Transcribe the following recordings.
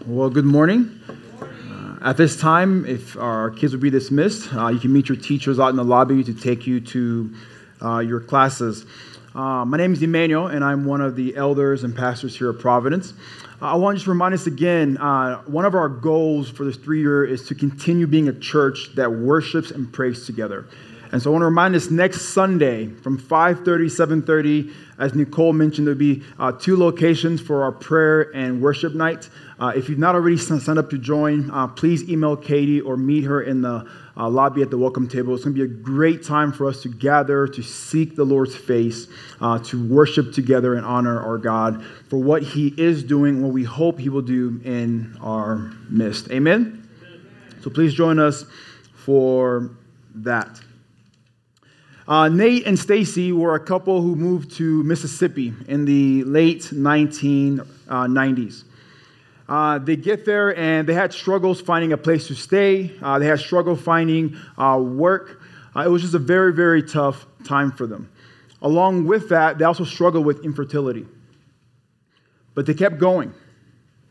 Well, good morning. Uh, at this time, if our kids will be dismissed, uh, you can meet your teachers out in the lobby to take you to uh, your classes. Uh, my name is Emmanuel, and I'm one of the elders and pastors here at Providence. Uh, I want to just remind us again uh, one of our goals for this three year is to continue being a church that worships and prays together. And so I want to remind us next Sunday from 5:30, 7:30, as Nicole mentioned, there'll be uh, two locations for our prayer and worship night. Uh, if you've not already signed up to join, uh, please email Katie or meet her in the uh, lobby at the welcome table. It's going to be a great time for us to gather, to seek the Lord's face, uh, to worship together and honor our God for what He is doing, what we hope He will do in our midst. Amen? So please join us for that. Uh, Nate and Stacy were a couple who moved to Mississippi in the late 1990s. Uh, they get there and they had struggles finding a place to stay. Uh, they had struggle finding uh, work. Uh, it was just a very, very tough time for them. Along with that, they also struggled with infertility. But they kept going.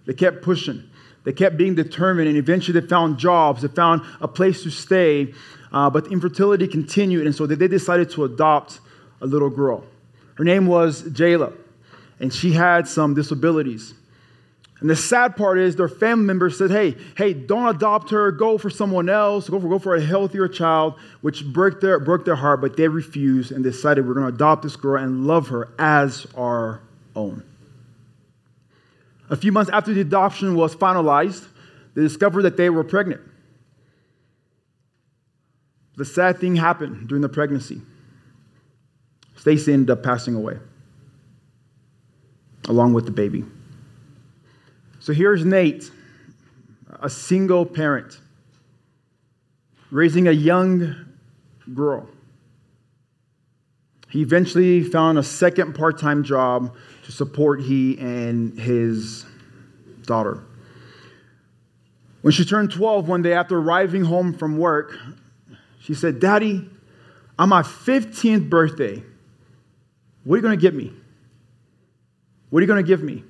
They kept pushing. They kept being determined, and eventually they found jobs. They found a place to stay. Uh, but infertility continued, and so they decided to adopt a little girl. Her name was Jayla, and she had some disabilities. And the sad part is their family members said, hey, hey, don't adopt her, go for someone else, go for, go for a healthier child, which broke their, broke their heart, but they refused and decided we're going to adopt this girl and love her as our own. A few months after the adoption was finalized, they discovered that they were pregnant. The sad thing happened during the pregnancy. Stacy ended up passing away, along with the baby. So here's Nate, a single parent, raising a young girl. He eventually found a second part time job to support he and his daughter. When she turned 12 one day after arriving home from work, she said, Daddy, on my 15th birthday, what are you going to get me? What are you going to give me?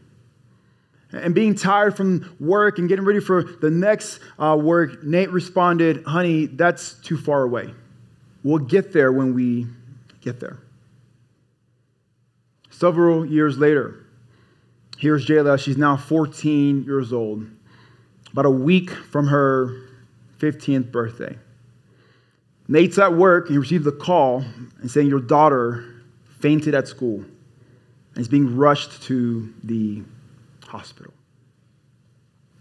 And being tired from work and getting ready for the next uh, work, Nate responded, Honey, that's too far away. We'll get there when we get there. Several years later, here's Jayla. She's now 14 years old, about a week from her 15th birthday. Nate's at work he received a call and saying, Your daughter fainted at school and is being rushed to the hospital.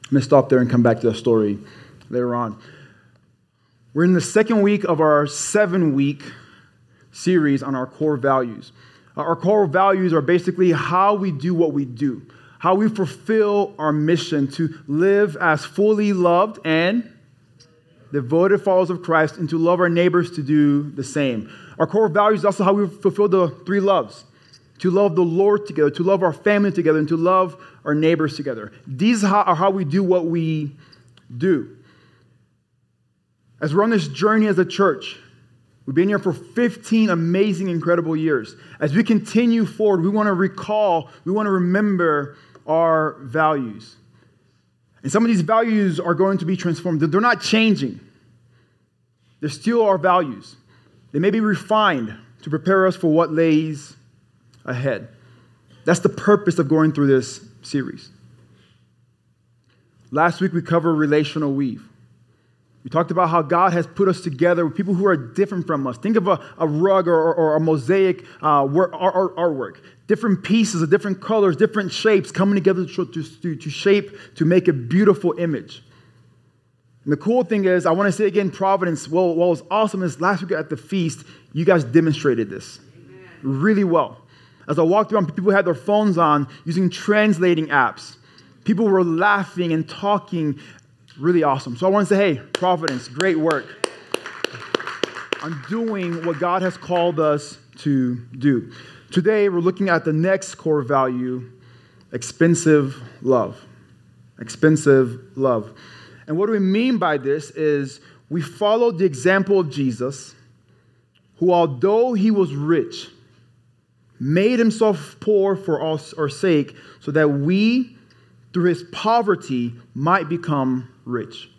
I'm going to stop there and come back to the story later on. We're in the second week of our seven week series on our core values. Uh, our core values are basically how we do what we do, how we fulfill our mission to live as fully loved and devoted followers of Christ and to love our neighbors to do the same. Our core values is also how we fulfill the three loves to love the Lord together, to love our family together, and to love our neighbors together. These are how we do what we do. As we're on this journey as a church, we've been here for 15 amazing, incredible years. As we continue forward, we want to recall, we want to remember our values. And some of these values are going to be transformed. They're not changing, they're still our values. They may be refined to prepare us for what lays ahead. That's the purpose of going through this series. Last week we covered relational weave. We talked about how God has put us together with people who are different from us. Think of a, a rug or, or, a mosaic uh, work, art, artwork. Different pieces of different colors, different shapes coming together to, to, to shape, to make a beautiful image. And the cool thing is, I want to say again, Providence, well, what was awesome is last week at the feast, you guys demonstrated this Amen. really well. As I walked around, people had their phones on using translating apps. People were laughing and talking. Really awesome. So I want to say, hey, Providence, great work on doing what God has called us to do. Today, we're looking at the next core value expensive love. Expensive love. And what do we mean by this is we follow the example of Jesus, who, although he was rich, made himself poor for our sake so that we through his poverty, might become rich.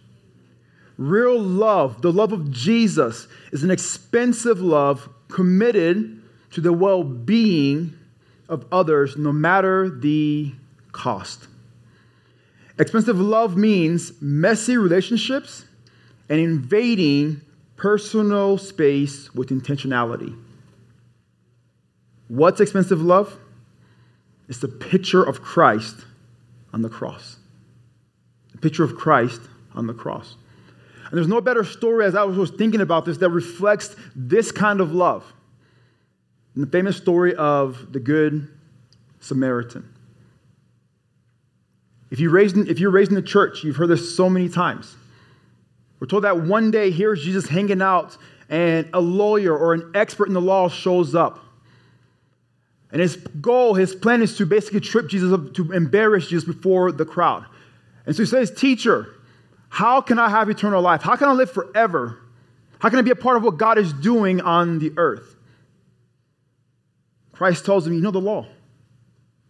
Real love, the love of Jesus, is an expensive love committed to the well being of others, no matter the cost. Expensive love means messy relationships and invading personal space with intentionality. What's expensive love? It's the picture of Christ on the cross. Picture of Christ on the cross. And there's no better story as I was thinking about this that reflects this kind of love. In the famous story of the Good Samaritan. If, you raised in, if you're raised in the church, you've heard this so many times. We're told that one day here's Jesus hanging out, and a lawyer or an expert in the law shows up. And his goal, his plan is to basically trip Jesus up, to embarrass Jesus before the crowd. And so he says, Teacher, how can I have eternal life? How can I live forever? How can I be a part of what God is doing on the earth? Christ tells him, You know the law.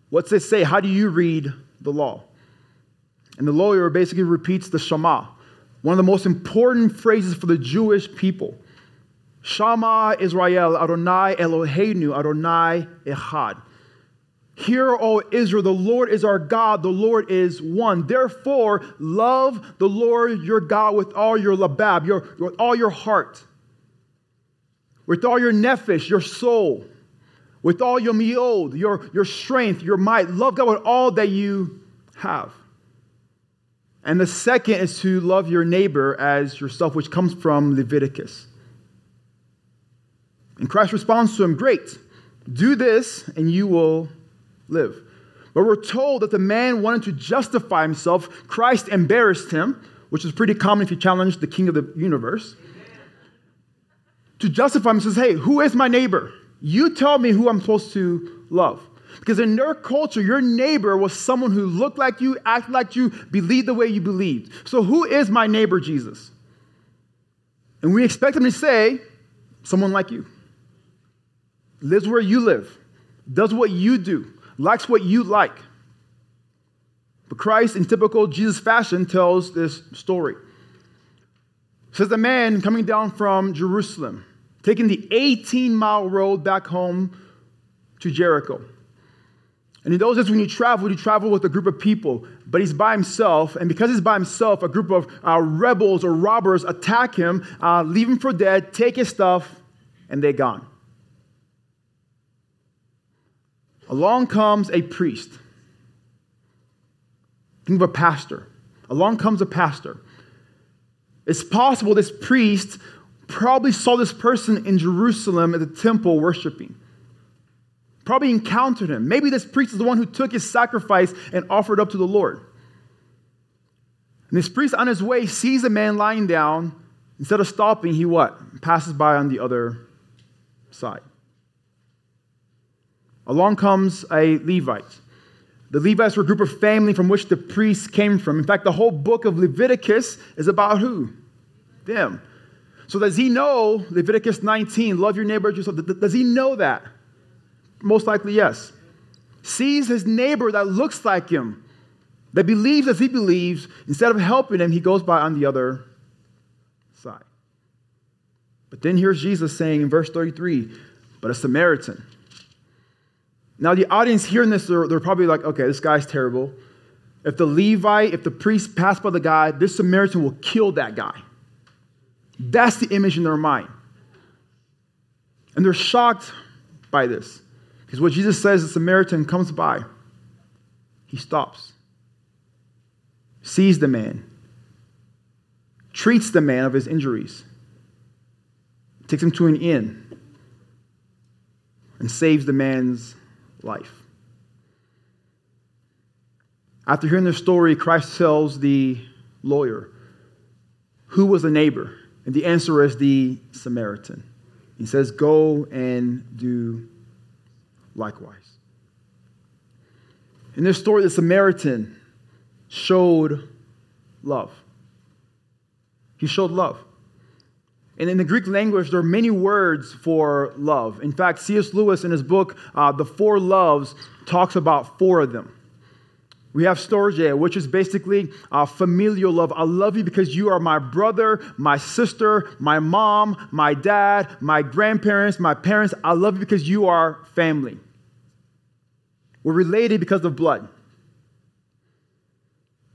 What's it say? How do you read the law? And the lawyer basically repeats the Shema, one of the most important phrases for the Jewish people. Shema Israel, Adonai Eloheinu, Adonai Echad. Hear, O Israel, the Lord is our God, the Lord is one. Therefore, love the Lord your God with all your labab, your, with all your heart, with all your nephesh, your soul, with all your miod, your, your strength, your might. Love God with all that you have. And the second is to love your neighbor as yourself, which comes from Leviticus. And Christ responds to him, Great, do this and you will live. But we're told that the man wanted to justify himself. Christ embarrassed him, which is pretty common if you challenge the king of the universe. To justify him, he says, Hey, who is my neighbor? You tell me who I'm supposed to love. Because in their culture, your neighbor was someone who looked like you, acted like you, believed the way you believed. So, who is my neighbor, Jesus? And we expect him to say, someone like you. Lives where you live, does what you do, likes what you like. But Christ, in typical Jesus fashion, tells this story. It says the man coming down from Jerusalem, taking the 18 mile road back home to Jericho. And in those days, when you travel, you travel with a group of people, but he's by himself. And because he's by himself, a group of uh, rebels or robbers attack him, uh, leave him for dead, take his stuff, and they're gone. Along comes a priest. Think of a pastor. Along comes a pastor. It's possible this priest probably saw this person in Jerusalem at the temple worshiping probably encountered him. Maybe this priest is the one who took his sacrifice and offered up to the Lord. And this priest on his way sees a man lying down. Instead of stopping, he what? Passes by on the other side. Along comes a Levite. The Levites were a group of family from which the priests came from. In fact, the whole book of Leviticus is about who? Them. So does he know Leviticus 19, love your neighbor yourself? Does he know that? Most likely, yes. Sees his neighbor that looks like him, that believes as he believes. Instead of helping him, he goes by on the other side. But then here's Jesus saying in verse 33 but a Samaritan. Now, the audience hearing this, they're, they're probably like, okay, this guy's terrible. If the Levite, if the priest passed by the guy, this Samaritan will kill that guy. That's the image in their mind. And they're shocked by this. Because what Jesus says, the Samaritan comes by, he stops, sees the man, treats the man of his injuries, takes him to an inn, and saves the man's life. After hearing the story, Christ tells the lawyer, Who was the neighbor? And the answer is the Samaritan. He says, Go and do likewise. In this story, the Samaritan showed love. He showed love. And in the Greek language, there are many words for love. In fact, C.S. Lewis, in his book, uh, The Four Loves, talks about four of them. We have storge, which is basically uh, familial love. I love you because you are my brother, my sister, my mom, my dad, my grandparents, my parents. I love you because you are family. We're related because of blood.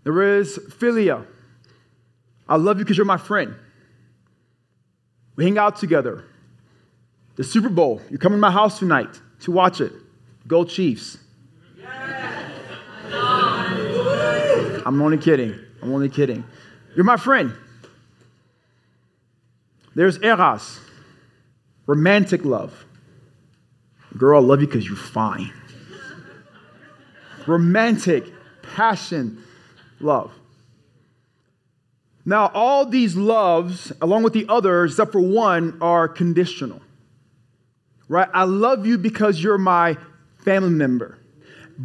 There is philia. I love you because you're my friend. We hang out together. The Super Bowl, you're coming to my house tonight to watch it. Go Chiefs. I'm only kidding. I'm only kidding. You're my friend. There's eros, romantic love. Girl, I love you because you're fine. romantic, passion, love. Now, all these loves, along with the others, except for one, are conditional. Right? I love you because you're my family member.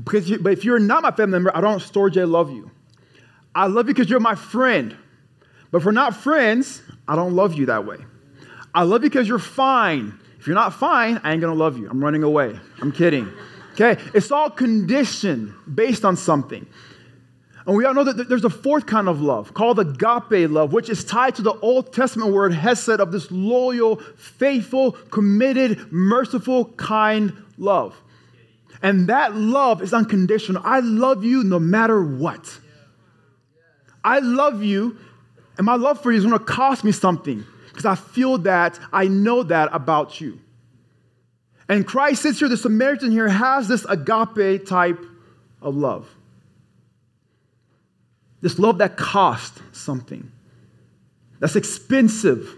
Because you, but if you're not my family member, I don't storge love you. I love you because you're my friend. But if we're not friends, I don't love you that way. I love you because you're fine. If you're not fine, I ain't gonna love you. I'm running away. I'm kidding. Okay? It's all conditioned based on something. And we all know that there's a fourth kind of love called agape love, which is tied to the Old Testament word hesed of this loyal, faithful, committed, merciful, kind love. And that love is unconditional. I love you no matter what. I love you, and my love for you is going to cost me something because I feel that, I know that about you. And Christ sits here, the Samaritan here has this agape type of love. This love that costs something, that's expensive,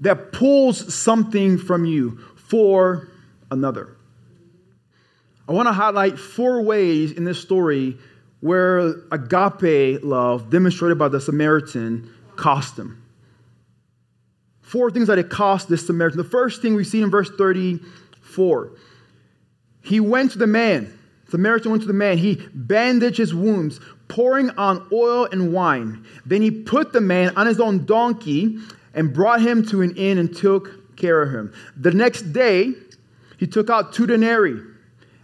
that pulls something from you for another. I want to highlight four ways in this story where agape love, demonstrated by the Samaritan, cost him. Four things that it cost this Samaritan. The first thing we see in verse 34 he went to the man. Samaritan went to the man. He bandaged his wounds, pouring on oil and wine. Then he put the man on his own donkey and brought him to an inn and took care of him. The next day, he took out two denarii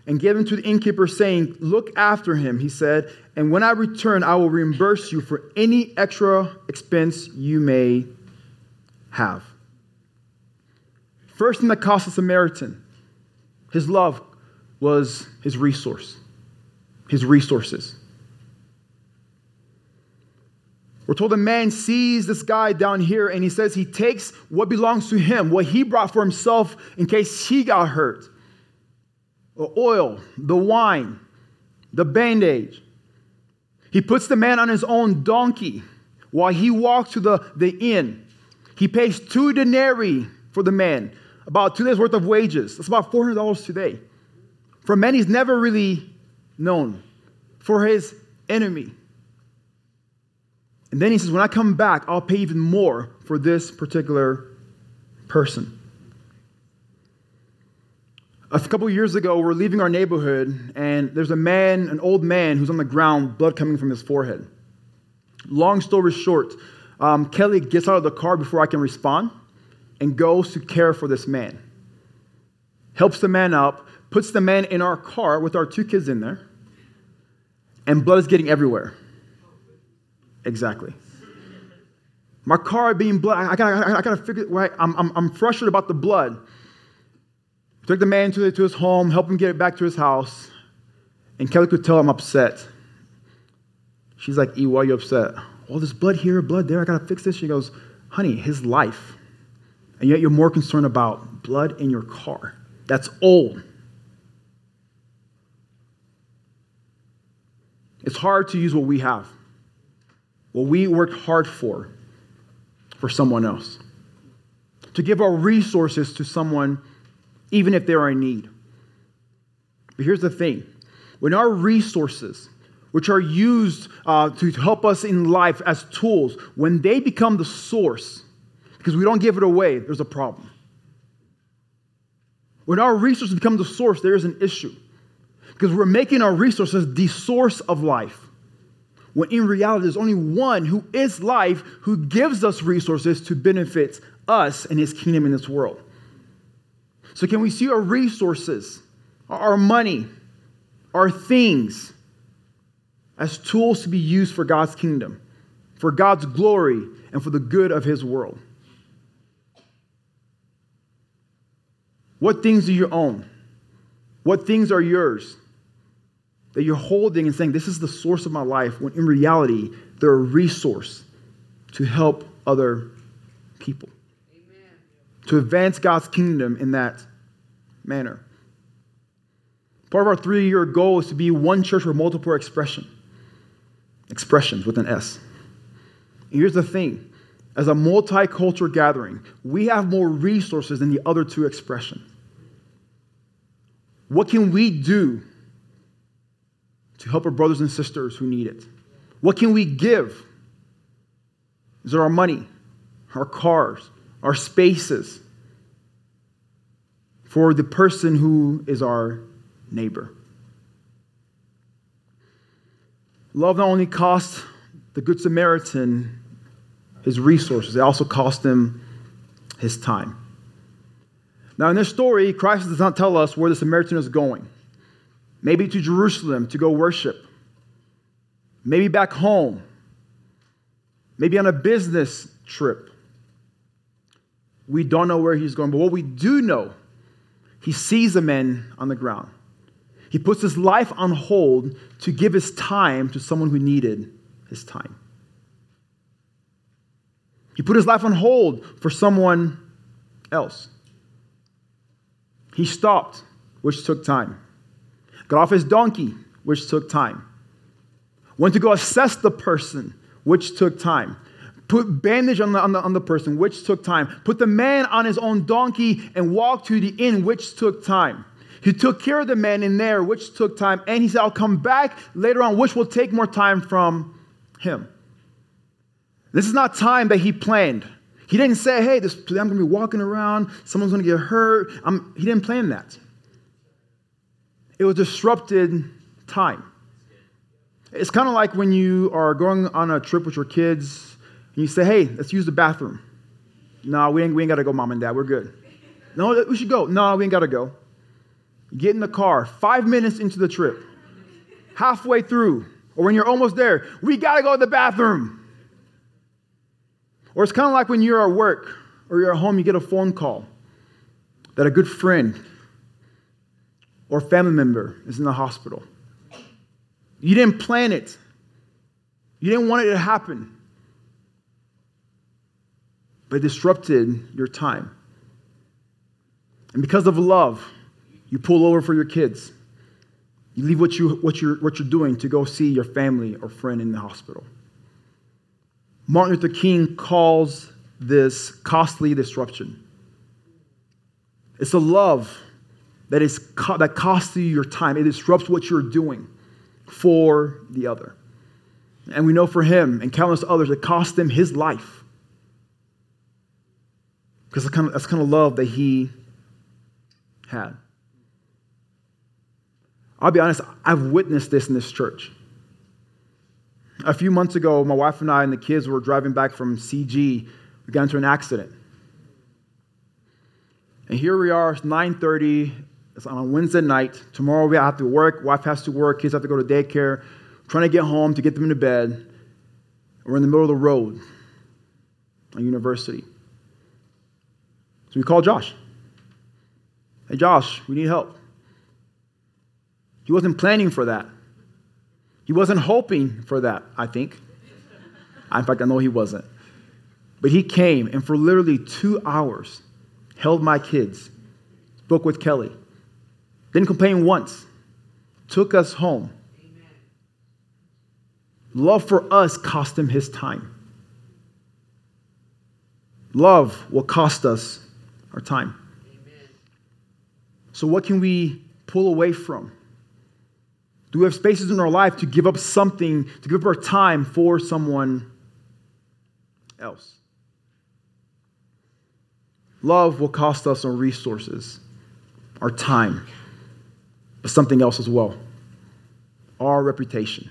and gave them to the innkeeper, saying, Look after him, he said, and when I return, I will reimburse you for any extra expense you may have. First thing that cost the Samaritan, his love was his resource, his resources. We're told the man sees this guy down here and he says he takes what belongs to him, what he brought for himself in case he got hurt the oil, the wine, the bandage. He puts the man on his own donkey while he walks to the, the inn. He pays two denarii for the man, about two days' worth of wages. That's about $400 today. For men, he's never really known. For his enemy. And then he says, When I come back, I'll pay even more for this particular person. A couple years ago, we're leaving our neighborhood, and there's a man, an old man, who's on the ground, blood coming from his forehead. Long story short, um, Kelly gets out of the car before I can respond and goes to care for this man. Helps the man up, puts the man in our car with our two kids in there, and blood is getting everywhere. Exactly. My car being blood, I gotta, I gotta figure, right? I'm, I'm, I'm frustrated about the blood. Took the man to, to his home, help him get it back to his house, and Kelly could tell I'm upset. She's like, E, why are you upset? All this blood here, blood there, I gotta fix this. She goes, honey, his life. And yet you're more concerned about blood in your car. That's old. It's hard to use what we have, what we worked hard for, for someone else. To give our resources to someone even if they're in need. But here's the thing when our resources, which are used uh, to help us in life as tools, when they become the source, because we don't give it away, there's a problem. When our resources become the source, there is an issue. Because we're making our resources the source of life. When in reality, there's only one who is life who gives us resources to benefit us and his kingdom in this world. So, can we see our resources, our money, our things as tools to be used for God's kingdom, for God's glory, and for the good of his world. What things do you own? What things are yours that you're holding and saying, This is the source of my life, when in reality, they're a resource to help other people, Amen. to advance God's kingdom in that manner. Part of our three year goal is to be one church with multiple expression. Expressions with an S. And here's the thing as a multicultural gathering, we have more resources than the other two expressions. What can we do to help our brothers and sisters who need it? What can we give? Is it our money, our cars, our spaces for the person who is our neighbor? Love not only cost the Good Samaritan his resources, it also cost him his time. Now, in this story, Christ does not tell us where the Samaritan is going. Maybe to Jerusalem to go worship, maybe back home, maybe on a business trip. We don't know where he's going, but what we do know, he sees a man on the ground. He puts his life on hold to give his time to someone who needed his time. He put his life on hold for someone else. He stopped, which took time. Got off his donkey, which took time. Went to go assess the person, which took time. Put bandage on the, on, the, on the person, which took time. Put the man on his own donkey and walked to the inn, which took time. He took care of the man in there, which took time. And he said, I'll come back later on, which will take more time from him. This is not time that he planned. He didn't say, hey, this, I'm going to be walking around, someone's going to get hurt. I'm, he didn't plan that. It was disrupted time. It's kind of like when you are going on a trip with your kids and you say, hey, let's use the bathroom. No, we ain't, we ain't got to go, mom and dad. We're good. No, we should go. No, we ain't got to go. Get in the car, five minutes into the trip, halfway through, or when you're almost there, we got to go to the bathroom. Or it's kind of like when you're at work or you're at home, you get a phone call that a good friend or family member is in the hospital. You didn't plan it, you didn't want it to happen, but disrupted your time. And because of love, you pull over for your kids. You leave what, you, what, you're, what you're doing to go see your family or friend in the hospital. Martin Luther King calls this costly disruption. It's a love that, is co- that costs you your time. It disrupts what you're doing for the other. And we know for him and countless others, it cost him his life. Because that's kind, of, that's kind of love that he had. I'll be honest, I've witnessed this in this church. A few months ago, my wife and I and the kids were driving back from CG. We got into an accident. And here we are, it's 9.30. It's on a Wednesday night. Tomorrow we have to work. Wife has to work. Kids have to go to daycare. trying to get home to get them into bed. We're in the middle of the road at university. So we call Josh. Hey, Josh, we need help. He wasn't planning for that. He wasn't hoping for that, I think. In fact, I know he wasn't. But he came and for literally two hours held my kids, spoke with Kelly, didn't complain once, took us home. Love for us cost him his time. Love will cost us our time. So, what can we pull away from? Do we have spaces in our life to give up something, to give up our time for someone else? Love will cost us our resources, our time, but something else as well our reputation.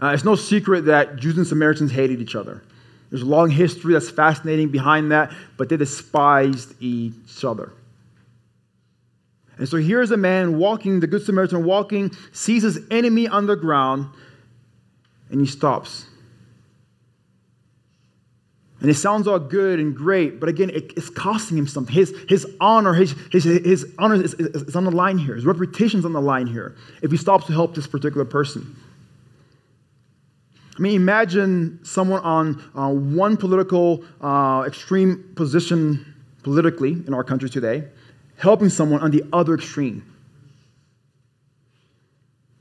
Uh, it's no secret that Jews and Samaritans hated each other. There's a long history that's fascinating behind that, but they despised each other. And so here's a man walking, the Good Samaritan walking, sees his enemy on the ground, and he stops. And it sounds all good and great, but again, it, it's costing him something. His, his honor, his, his, his honor is, is, is on the line here. His reputation's on the line here if he stops to help this particular person. I mean, imagine someone on uh, one political uh, extreme position politically in our country today helping someone on the other extreme.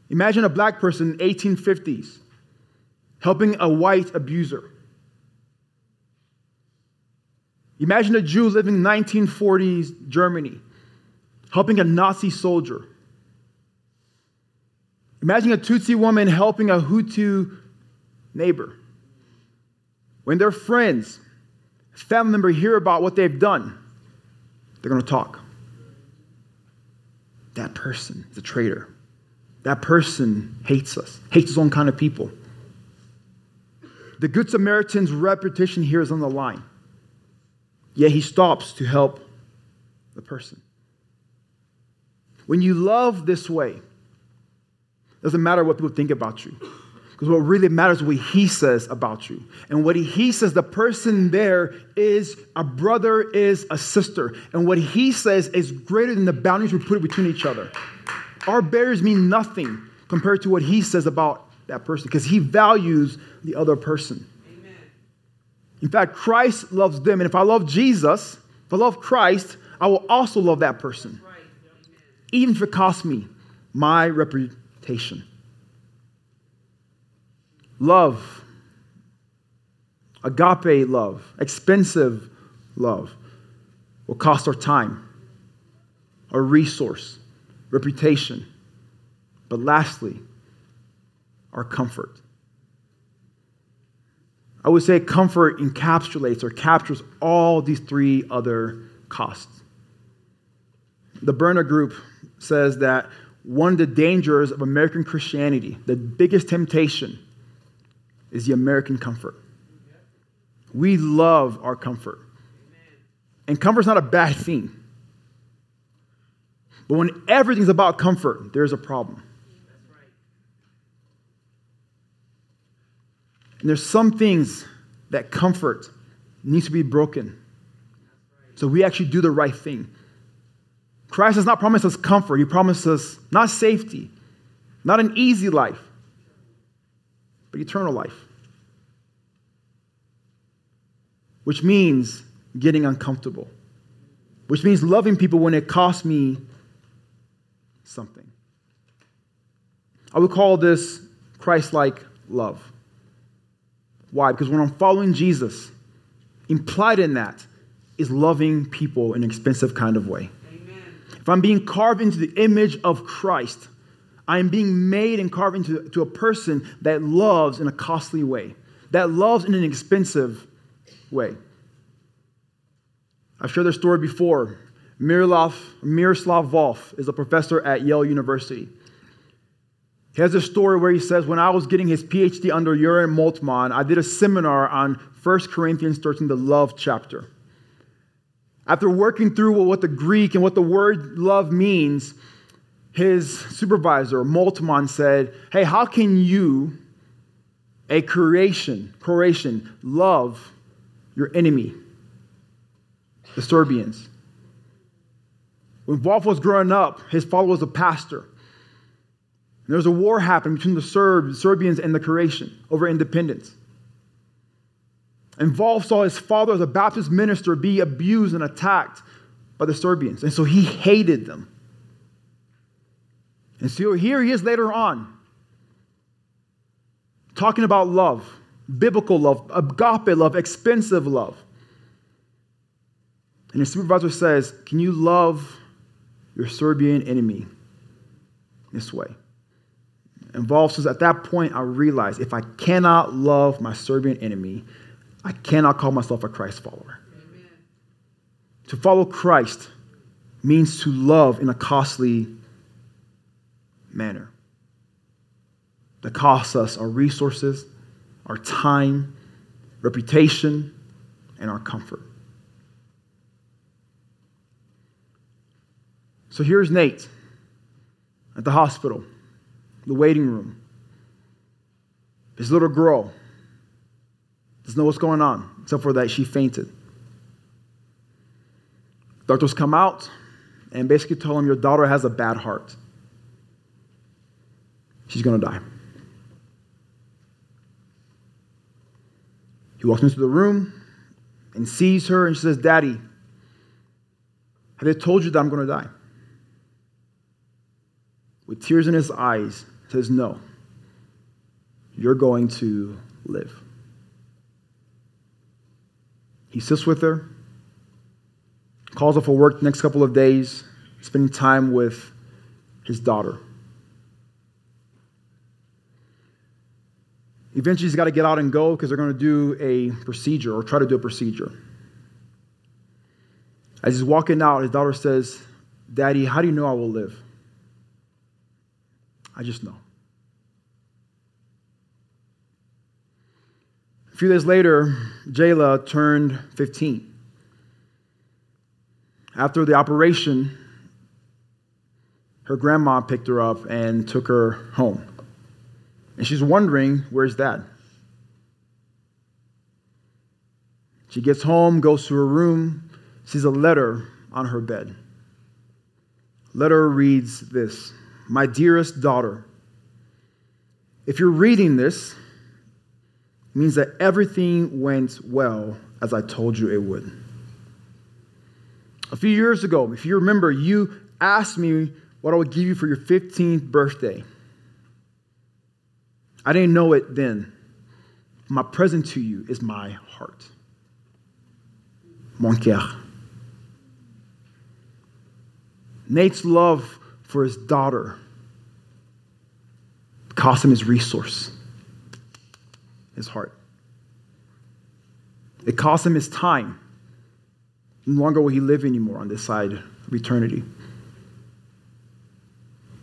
Imagine a black person, in 1850s, helping a white abuser. Imagine a Jew living in 1940s Germany, helping a Nazi soldier. Imagine a Tutsi woman helping a Hutu neighbor. When their friends, family member hear about what they've done, they're going to talk. That person is a traitor. That person hates us, hates his own kind of people. The Good Samaritan's reputation here is on the line. Yet he stops to help the person. When you love this way, doesn't matter what people think about you. Because what really matters is what he says about you. And what he says, the person there is a brother, is a sister. And what he says is greater than the boundaries we put between each other. Our barriers mean nothing compared to what he says about that person because he values the other person. In fact, Christ loves them. And if I love Jesus, if I love Christ, I will also love that person. Right. Even if it costs me my reputation. Love, agape love, expensive love, will cost our time, our resource, reputation, but lastly, our comfort. I would say comfort encapsulates or captures all these three other costs. The Barna Group says that one of the dangers of American Christianity, the biggest temptation, is the American comfort. We love our comfort. And comfort's not a bad thing. But when everything's about comfort, there's a problem. And there's some things that comfort needs to be broken. So we actually do the right thing. Christ has not promised us comfort, He promised us not safety, not an easy life, but eternal life. which means getting uncomfortable, which means loving people when it costs me something. I would call this Christ like love. Why? Because when I'm following Jesus, implied in that is loving people in an expensive kind of way. Amen. If I'm being carved into the image of Christ, I am being made and carved into to a person that loves in a costly way, that loves in an expensive way. I've shared this story before. Miroslav, Miroslav Volf is a professor at Yale University. He has a story where he says, When I was getting his PhD under Jurgen Moltmann, I did a seminar on 1 Corinthians 13, the love chapter. After working through what the Greek and what the word love means, his supervisor, Moltmann, said, Hey, how can you, a creation, Croatian, love your enemy? the Serbians. When Volf was growing up, his father was a pastor. And there was a war happening between the Serbs, Serbians and the Croatian over independence. And Volf saw his father as a Baptist minister be abused and attacked by the Serbians. And so he hated them. And so here he is later on, talking about love, biblical love, agape love, expensive love. And the supervisor says, Can you love your Serbian enemy this way? Volf says, At that point, I realized if I cannot love my Serbian enemy, I cannot call myself a Christ follower. Amen. To follow Christ means to love in a costly manner that costs us our resources, our time, reputation, and our comfort. So here's Nate at the hospital, the waiting room. His little girl doesn't know what's going on, except for that she fainted. Doctors come out and basically tell him, Your daughter has a bad heart. She's going to die. He walks into the room and sees her, and she says, Daddy, have they told you that I'm going to die? With tears in his eyes, says, No, you're going to live. He sits with her, calls off for work the next couple of days, spending time with his daughter. Eventually, he's got to get out and go because they're going to do a procedure or try to do a procedure. As he's walking out, his daughter says, Daddy, how do you know I will live? I just know. A few days later, Jayla turned 15. After the operation, her grandma picked her up and took her home. And she's wondering, where's dad? She gets home, goes to her room, sees a letter on her bed. Letter reads this My dearest daughter, if you're reading this, means that everything went well as I told you it would. A few years ago, if you remember, you asked me what I would give you for your 15th birthday. I didn't know it then. My present to you is my heart. Mon cœur. Nate's love for his daughter cost him his resource, his heart. It cost him his time. No longer will he live anymore on this side of eternity.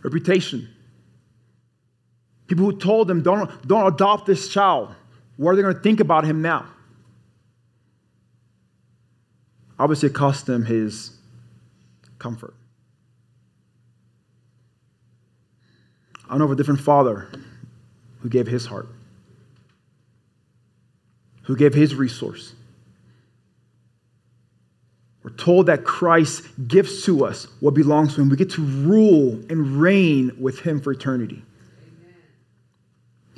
Reputation. People who told him, don't, don't adopt this child. What are they going to think about him now? Obviously, it cost him his comfort. I know of a different father who gave his heart, who gave his resource. We're told that Christ gives to us what belongs to him. We get to rule and reign with him for eternity. Amen.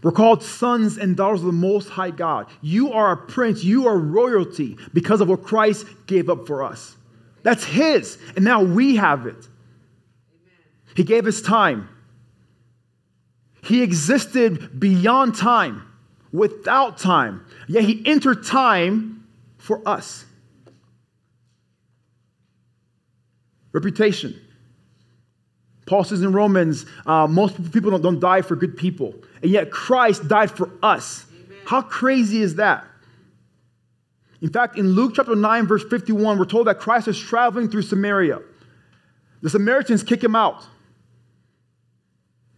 We're called sons and daughters of the Most High God. You are a prince, you are royalty because of what Christ gave up for us. That's his, and now we have it. Amen. He gave his time, he existed beyond time, without time, yet he entered time for us. Reputation. Paul says in Romans, uh, most people don't, don't, die for good people, and yet Christ died for us. Amen. How crazy is that? In fact, in Luke chapter 9, verse 51, we're told that Christ is traveling through Samaria. The Samaritans kick him out.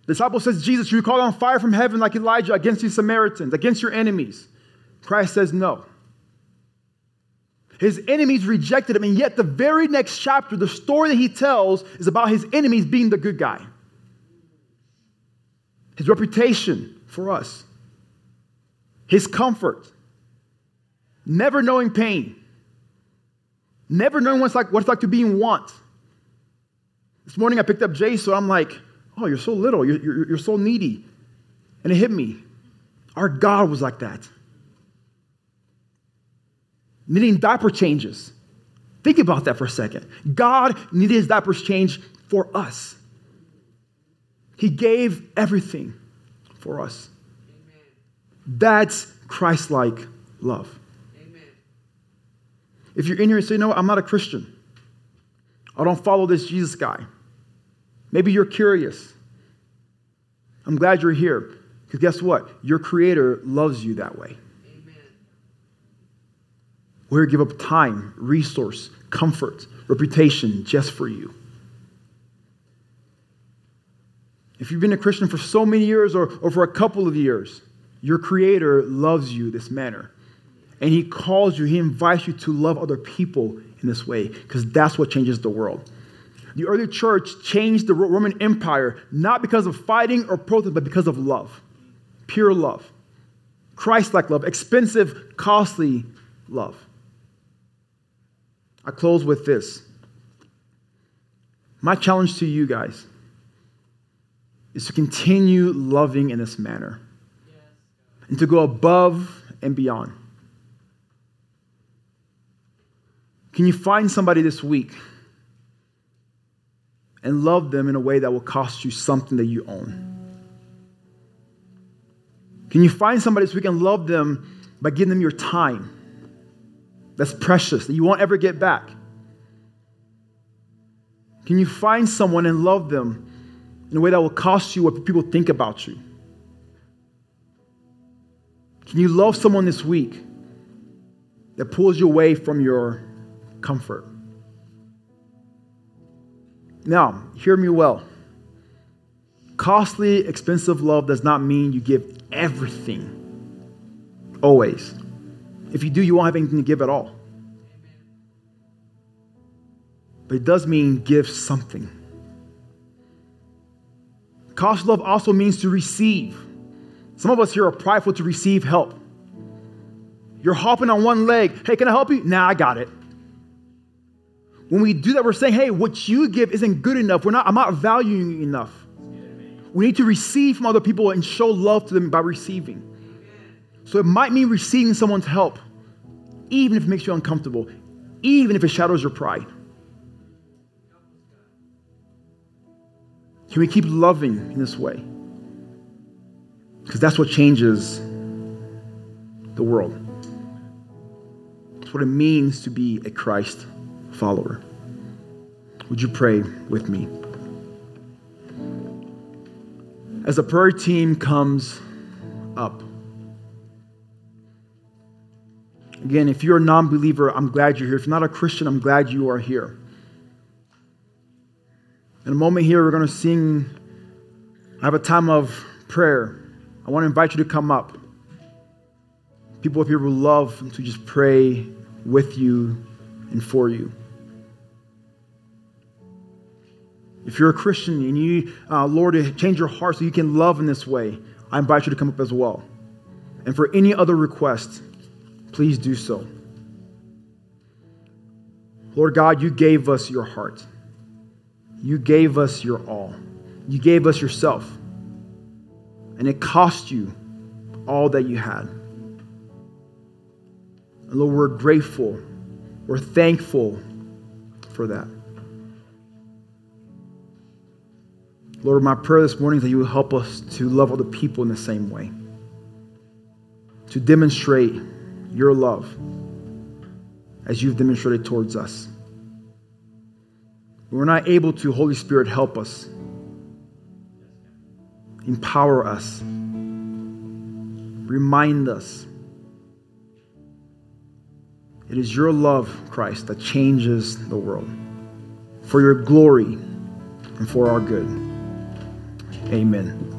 The disciple says, Jesus, you call on fire from heaven like Elijah against these Samaritans, against your enemies. Christ says, No. His enemies rejected him, and yet the very next chapter, the story that he tells is about his enemies being the good guy. His reputation for us, his comfort, never knowing pain, never knowing what it's like, what it's like to be in want. This morning I picked up Jay, so I'm like, oh, you're so little, you're, you're, you're so needy. And it hit me. Our God was like that needing diaper changes. Think about that for a second. God needed his diapers changed for us. He gave everything for us. Amen. That's Christ like love. Amen. If you're in here and say, no, I'm not a Christian, I don't follow this Jesus guy. Maybe you're curious. I'm glad you're here because guess what? Your Creator loves you that way. We're to give up time, resource, comfort, reputation just for you. If you've been a Christian for so many years or, or for a couple of years, your Creator loves you this manner. And He calls you, He invites you to love other people in this way because that's what changes the world. The early church changed the Roman Empire not because of fighting or protest, but because of love. Pure love. Christ like love. Expensive, costly love. I close with this. My challenge to you guys is to continue loving in this manner and to go above and beyond. Can you find somebody this week and love them in a way that will cost you something that you own? Can you find somebody so we can love them by giving them your time that's precious, that you won't ever get back? Can you find someone and love them in a way that will cost you what people think about you? Can you love someone this week that pulls you away from your comfort? Now, hear me well. Costly, expensive love does not mean you give everything. Always. If you do, you won't have anything to give at all. But it does mean give something. Costly love also means to receive. Some of us here are prideful to receive help. You're hopping on one leg. Hey, can I help you? Nah, I got it. When we do that, we're saying, hey, what you give isn't good enough. We're not, I'm not valuing you enough. We need to receive from other people and show love to them by receiving. So it might mean receiving someone's help, even if it makes you uncomfortable, even if it shadows your pride. Can we keep loving in this way? Because that's what changes the world. It's what it means to be a Christ follower. Would you pray with me? As the prayer team comes up, again, if you're a non believer, I'm glad you're here. If you're not a Christian, I'm glad you are here. In a moment here, we're going to sing, I have a time of prayer. I want to invite you to come up. People up here will love to just pray with you and for you. If you're a Christian and you, uh, Lord, to change your heart so you can love in this way, I invite you to come up as well. And for any other request, please do so. Lord God, you gave us your heart. You gave us your all. You gave us yourself and it cost you all that you had. And Lord, we're grateful. We're thankful for that. Lord, my prayer this morning is that you will help us to love other people in the same way, to demonstrate your love as you've demonstrated towards us. We're not able to, Holy Spirit, help us Empower us. Remind us. It is your love, Christ, that changes the world for your glory and for our good. Amen.